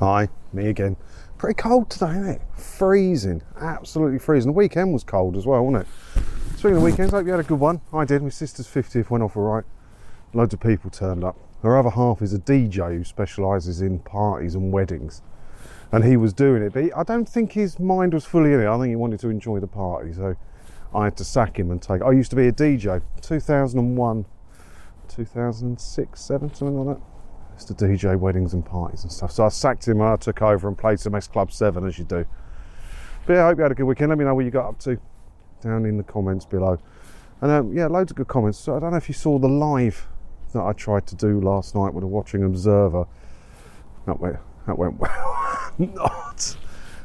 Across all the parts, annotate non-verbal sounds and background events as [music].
Hi, me again. Pretty cold today, isn't it? Freezing, absolutely freezing. The weekend was cold as well, wasn't it? Speaking of weekends, I hope you had a good one. I did. My sister's 50th went off all right. Loads of people turned up. Her other half is a DJ who specialises in parties and weddings. And he was doing it, but he, I don't think his mind was fully in it. I think he wanted to enjoy the party, so I had to sack him and take. I used to be a DJ, 2001, 2006, 7, something like that to DJ weddings and parties and stuff. So I sacked him and I took over and played some S Club 7 as you do. But yeah, I hope you had a good weekend. Let me know what you got up to down in the comments below. And um, yeah, loads of good comments. So I don't know if you saw the live that I tried to do last night with a watching observer. That went, that went [laughs] well. Not.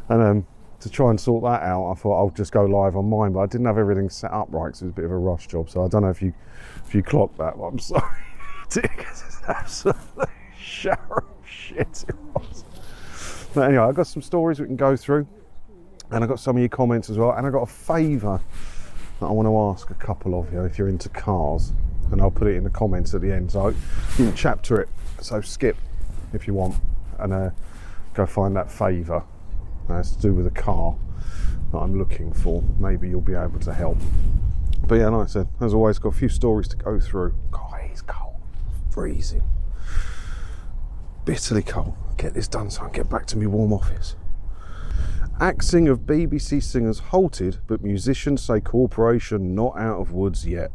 And um, to try and sort that out, I thought I'll just go live on mine, but I didn't have everything set up right, so it was a bit of a rush job. So I don't know if you if you clocked that, but I'm [laughs] sorry. [laughs] because it's absolutely shower of shit it was. But anyway, I've got some stories we can go through, and I've got some of your comments as well, and I've got a favour that I want to ask a couple of you if you're into cars, and I'll put it in the comments at the end. So you can chapter it. So skip if you want, and uh, go find that favour. That's to do with a car that I'm looking for. Maybe you'll be able to help. But yeah, like I said, as always, got a few stories to go through. God, it's cold, freezing bitterly cold. Get this done so I can get back to my warm office. Axing of BBC singers halted, but musicians say corporation not out of woods yet.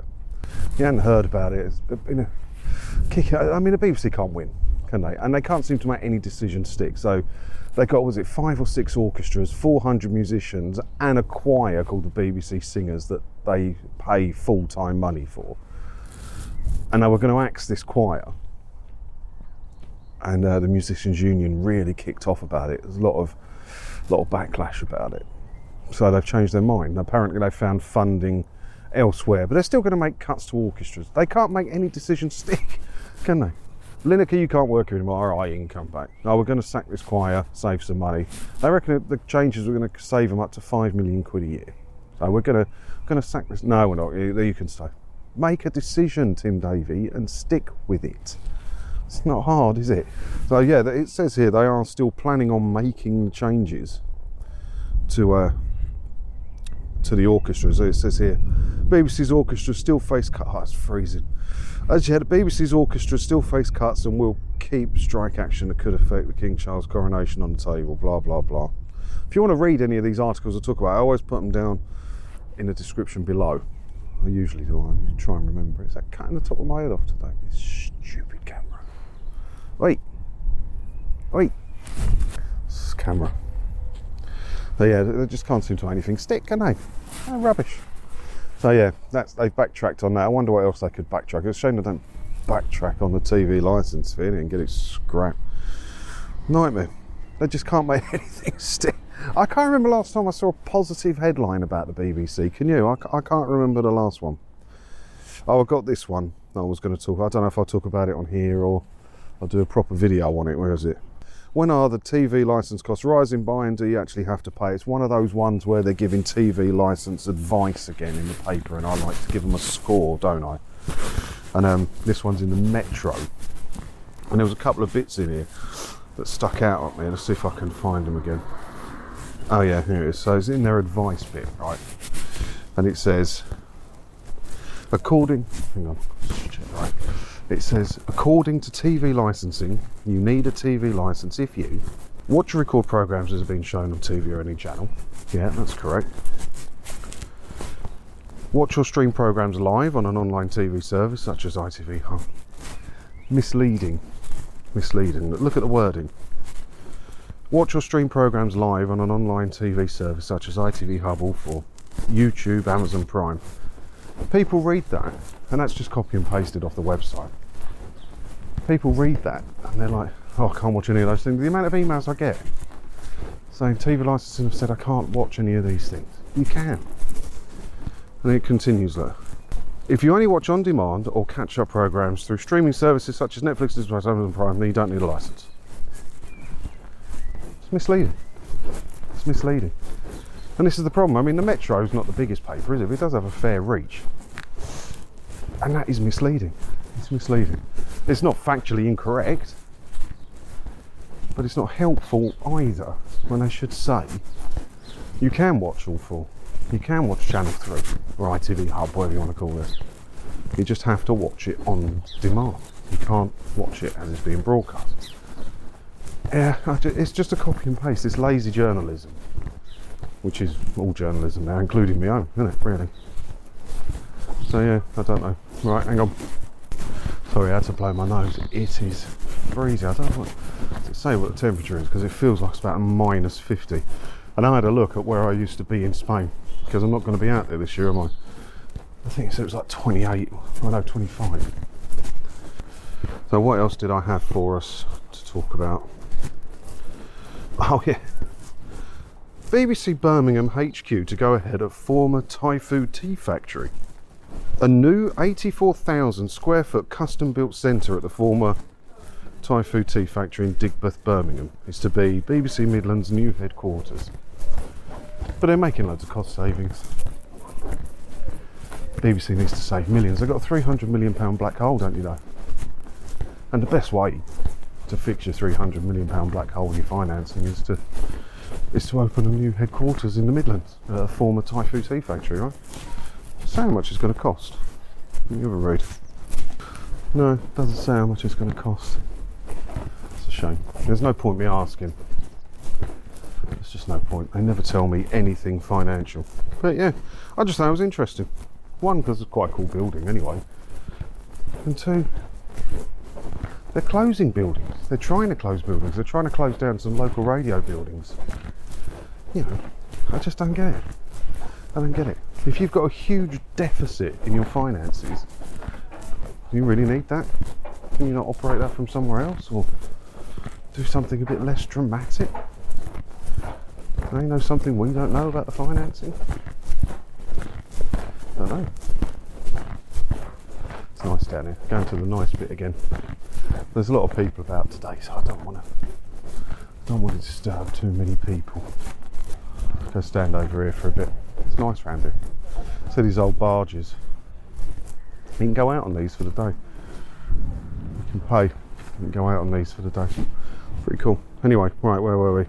You hadn't heard about it. Been uh, a kick. I mean, the BBC can't win, can they? And they can't seem to make any decision stick. So they got was it five or six orchestras, 400 musicians, and a choir called the BBC Singers that they pay full time money for. And they were going to axe this choir and uh, the musicians union really kicked off about it. There's a lot of lot of backlash about it. So they've changed their mind. Apparently they found funding elsewhere, but they're still going to make cuts to orchestras. They can't make any decisions [laughs] stick, can they? Lineker, you can't work here anymore. All right, you can come back. No, we're going to sack this choir, save some money. They reckon the changes are going to save them up to five million quid a year. So we're going to going to sack this. No, we're not. You, you can stay. Make a decision, Tim Davie, and stick with it. It's not hard, is it? So yeah, it says here they are still planning on making changes to uh, to the orchestra. So it says here, BBC's orchestra still face cuts. [laughs] Oh, it's freezing. As you had, BBC's orchestra still face cuts and will keep strike action that could affect the King Charles coronation on the table. Blah blah blah. If you want to read any of these articles I talk about, I always put them down in the description below. I usually do. I try and remember. Is that cutting the top of my head off today? It's stupid camera. Wait. Wait. This camera. So yeah, they just can't seem to anything stick, can they? Oh, rubbish. So yeah, that's they've backtracked on that. I wonder what else they could backtrack. It's a shame they don't backtrack on the TV license for and get it scrapped. Nightmare. They just can't make [laughs] anything stick. I can't remember last time I saw a positive headline about the BBC. Can you? I, I can't remember the last one. Oh, I got this one. I was going to talk. I don't know if I'll talk about it on here or I'll do a proper video on it. Where is it? When are the TV license costs rising by and do you actually have to pay? It's one of those ones where they're giving TV license advice again in the paper and I like to give them a score, don't I? And um, this one's in the Metro. And there was a couple of bits in here that stuck out at me. Let's see if I can find them again. Oh yeah, here it is. So it's in their advice bit, right? And it says, according, hang on, right it says, according to TV licensing, you need a TV license if you watch or record programs that have been shown on TV or any channel. Yeah, that's correct. Watch or stream programs live on an online TV service such as ITV Hub. Misleading. Misleading. Look at the wording. Watch or stream programs live on an online TV service such as ITV Hub or for YouTube, Amazon Prime. People read that, and that's just copy and pasted off the website people read that and they're like, oh, I can't watch any of those things. The amount of emails I get saying TV licensing have said I can't watch any of these things. You can. And it continues there. If you only watch on demand or catch up programs through streaming services such as Netflix, Disney Amazon Prime, then you don't need a license. It's misleading. It's misleading. And this is the problem. I mean, the Metro is not the biggest paper, is it? But it does have a fair reach. And that is misleading. It's misleading. It's not factually incorrect. but it's not helpful either when I should say you can watch all four. You can watch Channel 3 or ITV Hub, whatever you want to call this. You just have to watch it on demand. You can't watch it as it's being broadcast. Yeah, it's just a copy and paste. It's lazy journalism, which is all journalism now, including my own, isn't it? Really. So yeah, I don't know. Right, hang on. Sorry, I had to blow my nose. It is freezing. I don't know what to say what the temperature is because it feels like it's about minus 50. And I had a look at where I used to be in Spain because I'm not going to be out there this year, am I? I think it was like 28, I know 25. So what else did I have for us to talk about? [laughs] Oh yeah, BBC Birmingham HQ to go ahead of former Typhoo tea factory. A new 84,000 square foot custom built centre at the former Typhoo tea factory in Digbeth, Birmingham is to be BBC Midlands' new headquarters. But they're making loads of cost savings. BBC needs to save millions. They've got a 300 million pound black hole, don't you know? And the best way to fix your 300 million pound black hole in your financing is to is to open a new headquarters in the Midlands, uh, a former Typhoo tea factory, right? So how much it's going to cost. You ever read? No, it doesn't say how much it's going to cost. It's a shame. There's no point me asking. There's just no point. They never tell me anything financial. But yeah, I just thought it was interesting. One, because it's quite a cool building anyway. And two, they're closing buildings. They're trying to close buildings. They're trying to close down some local radio buildings. You know, I just don't get it. I don't get it. If you've got a huge deficit in your finances, do you really need that? Can you not operate that from somewhere else or do something a bit less dramatic? They know something we don't know about the financing? I don't know. It's nice down here. Going to the nice bit again. There's a lot of people about today, so I don't want to don't want to disturb too many people. Go stand over here for a bit. It's nice round here. See these old barges. You can go out on these for the day. You can pay. Can go out on these for the day. Pretty cool. Anyway, right, where were we?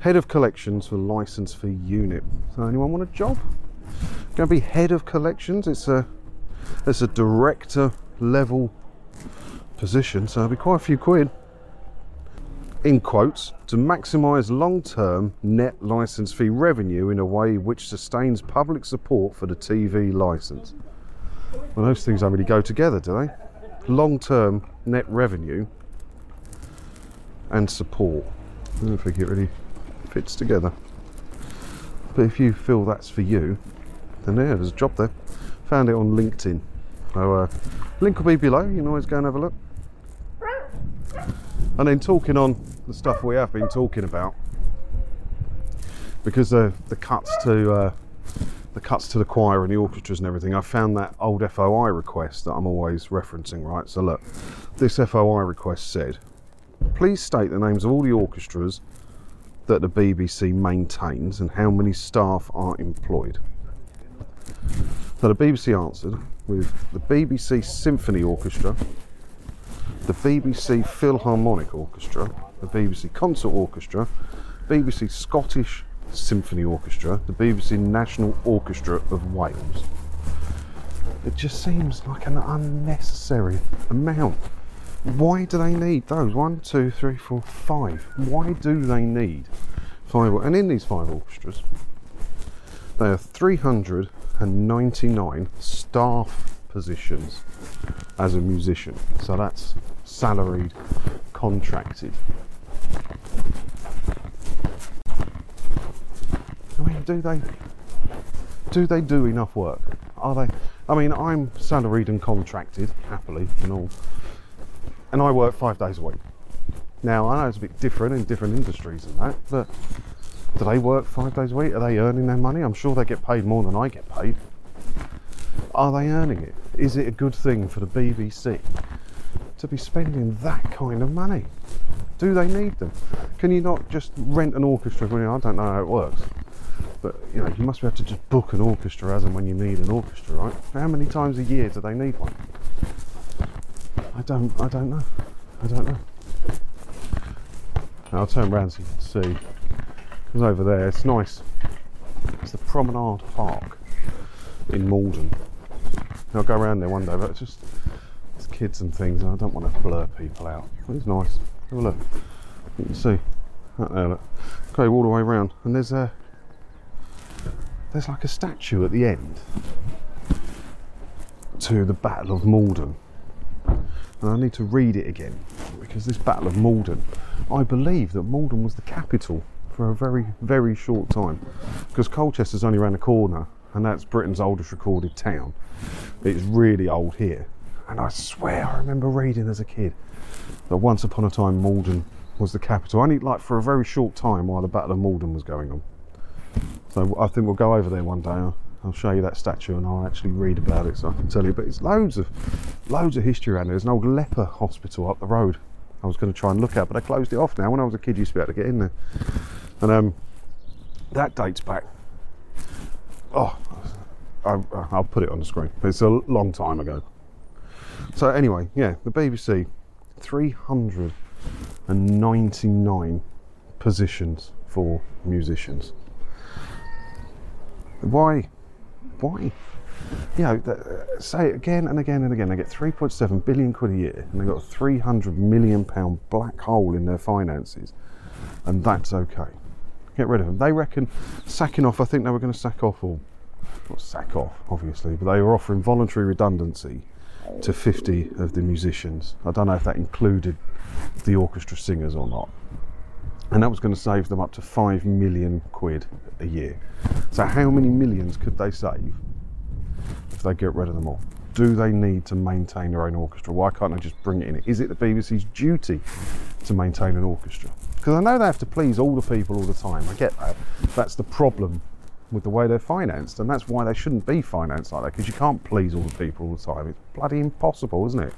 Head of collections for license for unit. So anyone want a job? Going to be head of collections. It's a it's a director level position, so it'll be quite a few quid. In quotes, to maximise long term net licence fee revenue in a way which sustains public support for the TV licence. Well, those things don't really go together, do they? Long term net revenue and support. I don't think it really fits together. But if you feel that's for you, then yeah, there's a job there. Found it on LinkedIn. So, uh, link will be below. You can always go and have a look. And then talking on the stuff we have been talking about, because the the cuts to uh, the cuts to the choir and the orchestras and everything, I found that old FOI request that I'm always referencing. Right, so look, this FOI request said, please state the names of all the orchestras that the BBC maintains and how many staff are employed. So the BBC answered with the BBC Symphony Orchestra, the BBC Philharmonic Orchestra, the BBC Concert Orchestra, BBC Scottish Symphony Orchestra, the BBC National Orchestra of Wales. It just seems like an unnecessary amount. Why do they need those? One, two, three, four, five. Why do they need five? And in these five orchestras, there are 399 staff positions as a musician. So that's salaried, contracted. I mean, do they do they do enough work? Are they? I mean, I'm salaried and contracted happily and all, and I work five days a week. Now I know it's a bit different in different industries and that, but do they work five days a week? Are they earning their money? I'm sure they get paid more than I get paid. Are they earning it? Is it a good thing for the BBC to be spending that kind of money? Do they need them? Can you not just rent an orchestra? I don't know how it works, but you know you must be able to just book an orchestra as and when you need an orchestra, right? How many times a year do they need one? I don't. I don't know. I don't know. I'll turn around so you can see. It's over there. It's nice. It's the Promenade Park in Maldon. I'll go around there one day, but it's just kids and things, and I don't want to blur people out. It's nice. Have a look. You can see that there. Look. All the way around, and there's a there's like a statue at the end to the Battle of Maldon. And I need to read it again because this Battle of Maldon, I believe that Maldon was the capital for a very, very short time because Colchester's only around the corner and that's Britain's oldest recorded town. It's really old here. And I swear I remember reading as a kid that once upon a time Maldon was the capital, only like for a very short time while the Battle of Maldon was going on. So I think we'll go over there one day. I'll, I'll show you that statue and I'll actually read about it so I can tell you. But it's loads of loads of history around there. There's an old leper hospital up the road. I was going to try and look at, but they closed it off now. When I was a kid, you used to be able to get in there, and um, that dates back. Oh, I, I'll put it on the screen. It's a long time ago. So anyway, yeah, the BBC, 399 positions for musicians. Why? Why? You know, say it again and again and again. They get 3.7 billion quid a year, and they've got a 300 million pound black hole in their finances, and that's okay. Get rid of them. They reckon sacking off. I think they were going to sack off, or not sack off, obviously, but they were offering voluntary redundancy to 50 of the musicians. I don't know if that included the orchestra singers or not and that was going to save them up to 5 million quid a year. So, how many millions could they save if they get rid of them all? Do they need to maintain their own orchestra? Why can't they just bring it in? Is it the BBC's duty to maintain an orchestra? Because I know they have to please all the people all the time. I get that. That's the problem with the way they're financed, and that's why they shouldn't be financed like that. Because you can't please all the people all the time. It's bloody impossible, isn't it?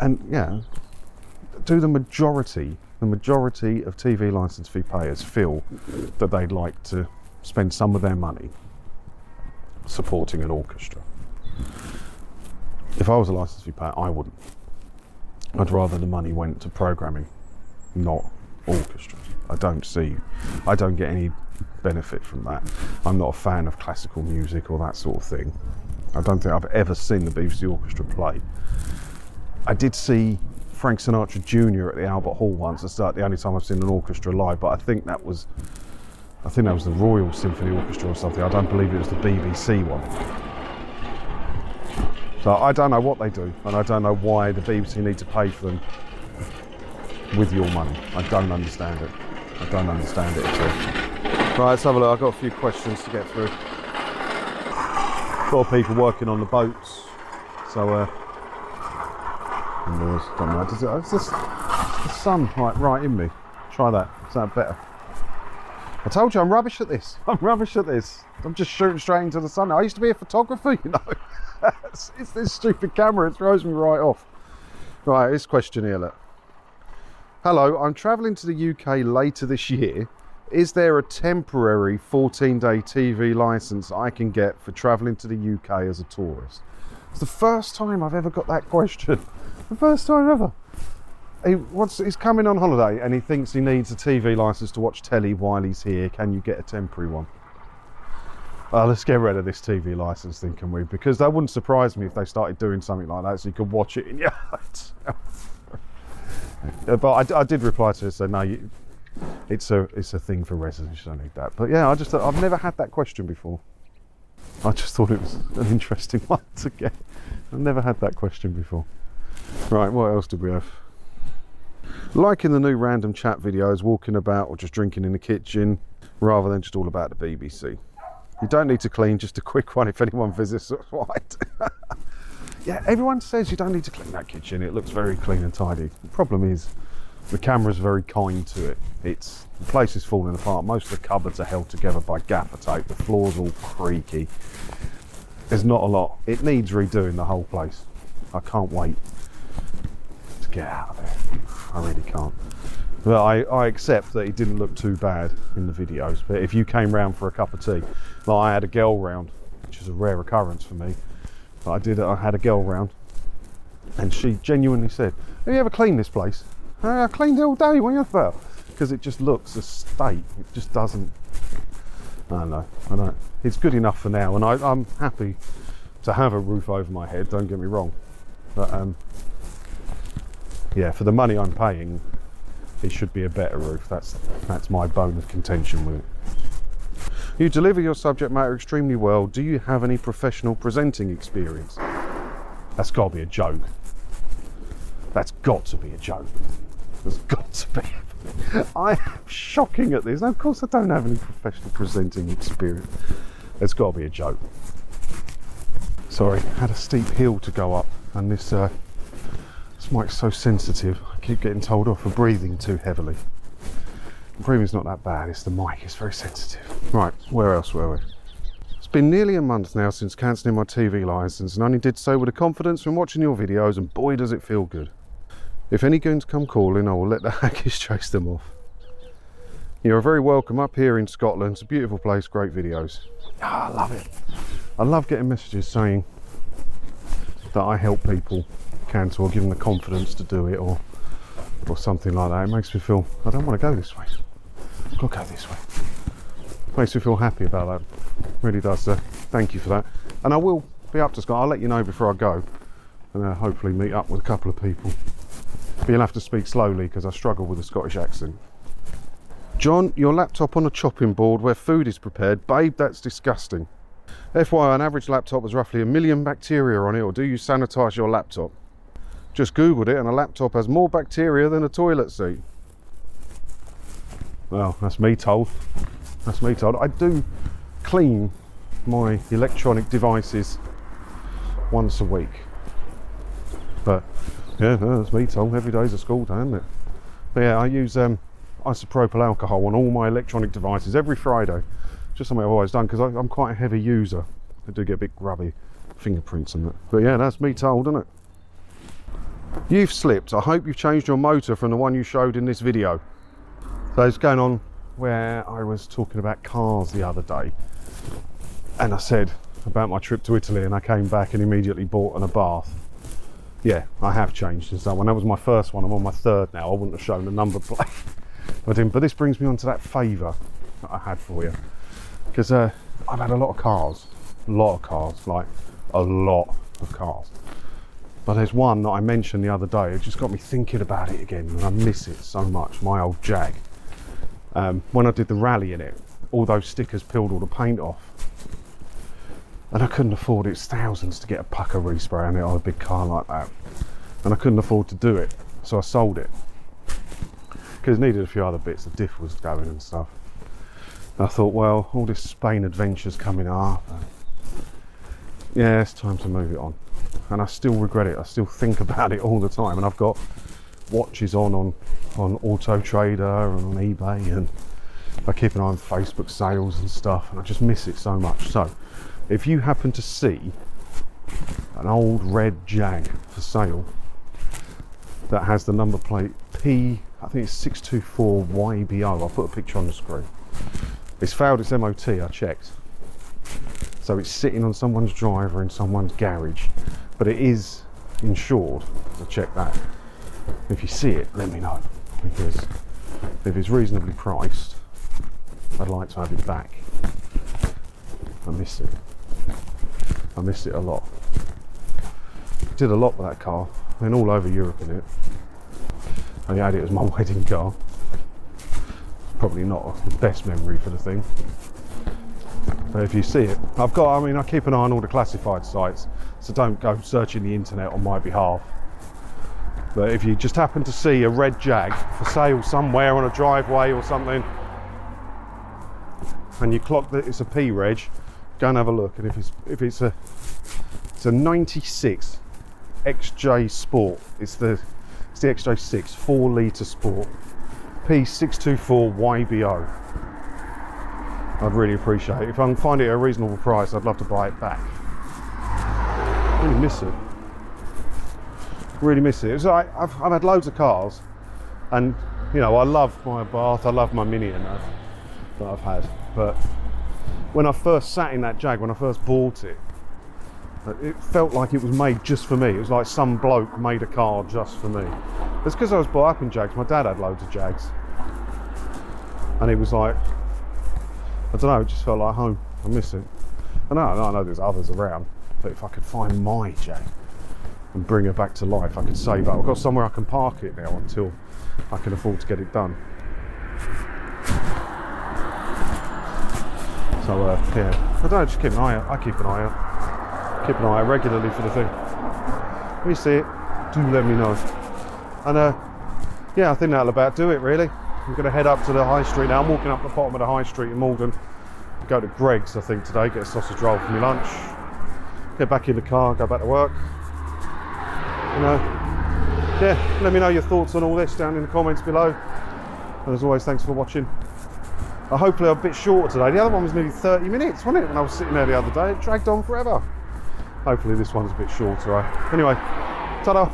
And yeah, do the majority the majority of TV license fee payers feel that they'd like to spend some of their money supporting an orchestra. If I was a license fee payer, I wouldn't. I'd rather the money went to programming, not orchestras. I don't see, I don't get any benefit from that. I'm not a fan of classical music or that sort of thing. I don't think I've ever seen the BBC Orchestra play. I did see Frank Sinatra Jr. at the Albert Hall once. That's the only time I've seen an orchestra live, but I think that was, I think that was the Royal Symphony Orchestra or something. I don't believe it was the BBC one. So I don't know what they do, and I don't know why the BBC need to pay for them with your money. I don't understand it. I don't understand it at all. Right, let's have a look. I've got a few questions to get through. A lot of people working on the boats, so uh, noise. Don't know. Does it? It's just the sun right, right in me. Try that. Is that better? I told you I'm rubbish at this. [laughs] I'm rubbish at this. I'm just shooting straight into the sun. I used to be a photographer, [laughs] you know. [laughs] it's, it's, this stupid camera. It throws me right off. Right, this question here. Look. Hello, I'm travelling to the UK later this year. Is there a temporary 14 day TV licence I can get for travelling to the UK as a tourist? It's the first time I've ever got that question. The first time ever. He wants, he's coming on holiday and he thinks he needs a TV license to watch telly while he's here. Can you get a temporary one? Uh, let's get rid of this TV license thing, can we? Because that wouldn't surprise me if they started doing something like that so you could watch it in your [laughs] house. Uh, but I, I, did reply to it, so no, you, it's a it's a thing for residents. You don't need that. But yeah, I just I've never had that question before. I just thought it was an interesting [laughs] one to get. I've never had that question before. Right, what else did we have? Liking the new random chat videos, walking about or just drinking in the kitchen, rather than just all about the BBC. You don't need to clean, just a quick one if anyone visits, right? [laughs] yeah, everyone says you don't need to clean that kitchen. It looks very clean and tidy. The problem is the camera's very kind to it. It's the place is falling apart. Most of the cupboards are held together by gaffer tape. The floor's all creaky. There's not a lot. It needs redoing the whole place. I can't wait to get out of there. I really can't. But I, I accept that it didn't look too bad in the videos. But if you came round for a cup of tea, like I had a girl round, which is a rare occurrence for me. But I did. I had a girl round, and she genuinely said, "Have you ever cleaned this place?" I cleaned it all day. What are you about? Because it just looks a state. It just doesn't. I don't know. I don't. It's good enough for now, and I, I'm happy to have a roof over my head. Don't get me wrong, but um, yeah, for the money I'm paying, it should be a better roof. That's that's my bone of contention with it. You deliver your subject matter extremely well. Do you have any professional presenting experience? That's got to be a joke. That's got to be a joke. There's [laughs] got to be. I am shocking at this. No, of course I don't have any professional presenting experience. It's got to be a joke. Sorry, had a steep hill to go up, and this uh, this mic's so sensitive. I keep getting told off for breathing too heavily. Breathing's not that bad. It's the mic. It's very sensitive. Right, where else were we? It's been nearly a month now since cancelling my TV licence, and I only did so with the confidence from watching your videos, and boy does it feel good. If any goons come calling, I will let the [laughs] hackers chase them off. You're very welcome up here in Scotland. It's a beautiful place, great videos. Ah, I love it. I love getting messages saying that I help people cancel or give them the confidence to do it or or something like that. It makes me feel I don't want to go this way. I've go this way. Makes me feel happy about that. Really does. Uh, thank you for that. And I will be up to Scott. I'll let you know before I go and uh, hopefully meet up with a couple of people. But you'll have to speak slowly because I struggle with a Scottish accent. John, your laptop on a chopping board where food is prepared. Babe, that's disgusting. FYI, an average laptop has roughly a million bacteria on it, or do you sanitise your laptop? Just googled it, and a laptop has more bacteria than a toilet seat. Well, that's me told. That's me told. I do clean my electronic devices once a week. But yeah, no, that's me told. Every day's a school day, isn't it? But yeah, I use um, isopropyl alcohol on all my electronic devices every Friday. Just something I've always done because I'm quite a heavy user. I do get a bit grubby fingerprints and that. But yeah, that's me told, isn't it? You've slipped. I hope you've changed your motor from the one you showed in this video. So it's going on where I was talking about cars the other day. And I said about my trip to Italy and I came back and immediately bought an Abarth. Yeah, I have changed since that one. That was my first one. I'm on my third now. I wouldn't have shown the number [laughs] plate. but, but this brings me on to that favour that I had for you. Because uh, I've had a lot of cars. A lot of cars. Like, a lot of cars. But there's one that I mentioned the other day. It just got me thinking about it again, and I miss it so much. My old Jag. Um, when I did the rally in it, all those stickers peeled all the paint off, and I couldn't afford it. It's thousands to get a pucker respray on it on a big car like that, and I couldn't afford to do it, so I sold it because it needed a few other bits. The diff was going and stuff. And I thought, well, all this Spain adventure's coming up. Yeah, it's time to move it on and I still regret it. I still think [laughs] about it all the time, and I've got watches on on on Auto Trader and on eBay, and I keep an eye on Facebook sales and stuff, and I just miss it so much. So, if you happen to see an old red Jag for sale that has the number plate P, I think it's 624 YBO. I'll put a picture on the screen. It's failed its MOT. I checked. So it's sitting on someone's driver in someone's garage but it is insured. So check that. If you see it, let me know because if it's reasonably priced, I'd like to have it back. I miss it. I miss it a lot. Did a lot with that car. Went all over Europe in it. I had it as my [laughs] wedding car. Probably not the best memory for the thing. But if you see it, I've got, I mean, I keep an eye on all the classified sites so don't go searching the internet on my behalf. But if you just happen to see a red Jag for sale somewhere on a driveway or something, and you clock that it's a P reg, go and have a look. And if it's if it's a it's a 96 XJ Sport, it's the it's the XJ6 four litre Sport P624 YBO. I'd really appreciate it. If I can find it at a reasonable price, I'd love to buy it back I really miss it. Really miss it. It's like I've, I've had loads of cars, and you know I love my Abarth, I love my Mini and that, that I've had. But when I first sat in that Jag, when I first bought it, It felt like it was made just for me. It was like some bloke made a car just for me. It's because I was brought up in Jags. My dad had loads of Jags. And it was like, I don't know, it just felt like home. I miss it. I know, I know there's others around, but if I could find my Jag and bring her back to life, I could save her. I've got somewhere I can park it now until I can afford to get it done. So uh, yeah, I don't know, just keep an eye out. I keep an eye out. Keep an eye out regularly for the thing. When you see it, do let me know. And uh, yeah, I think that'll about do it really. I'm going to head up to the high street now. I'm walking up the bottom of the high street in Maldon. Go to Greggs, I think, today, get a sausage roll for my lunch. Get back in the car, go back to work. You know, yeah, let me know your thoughts on all this down in the comments below. And as always, thanks for watching. Uh, hopefully I'm a bit shorter today. The other one was nearly 30 minutes, wasn't it? When I was sitting there the other day, it dragged on forever. Hopefully this one's a bit shorter. Right? Anyway, ta-da.